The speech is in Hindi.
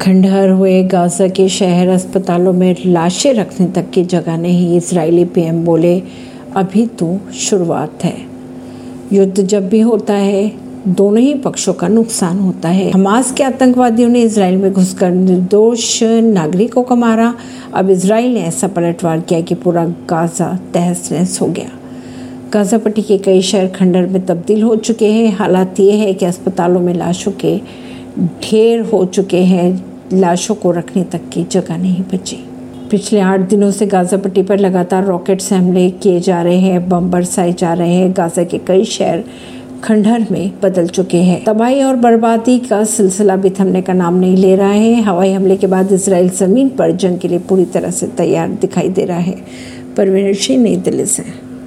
खंडहर हुए गाजा के शहर अस्पतालों में लाशें रखने तक की जगह नहीं इसराइली पीएम बोले, अभी तो शुरुआत है। युद्ध जब भी होता है, दोनों ही पक्षों का नुकसान होता है। हमास के आतंकवादियों ने इसराइल में घुसकर निर्दोष नागरिकों को मारा। अब इसराइल ने ऐसा पलटवार किया कि पूरा गाजा तहस नहस हो गया। गाजा पट्टी के कई शहर खंडर में तब्दील हो चुके हैं। हालात ये है कि अस्पतालों में लाशों के ढेर हो चुके हैं। लाशों को रखने तक की जगह नहीं बची। पिछले आठ दिनों से गाजा पट्टी पर लगातार रॉकेट से हमले किए जा रहे हैं बम बरसाए जा रहे हैं, गाजा के कई शहर खंडहर में बदल चुके हैं। तबाही और बर्बादी का सिलसिला भी थमने का नाम नहीं ले रहा है। हवाई हमले के बाद इसराइल ज़मीन पर जंग के लिए पूरी तरह से तैयार दिखाई दे रहा है। परवीन सिंह, नई दिल्ली से।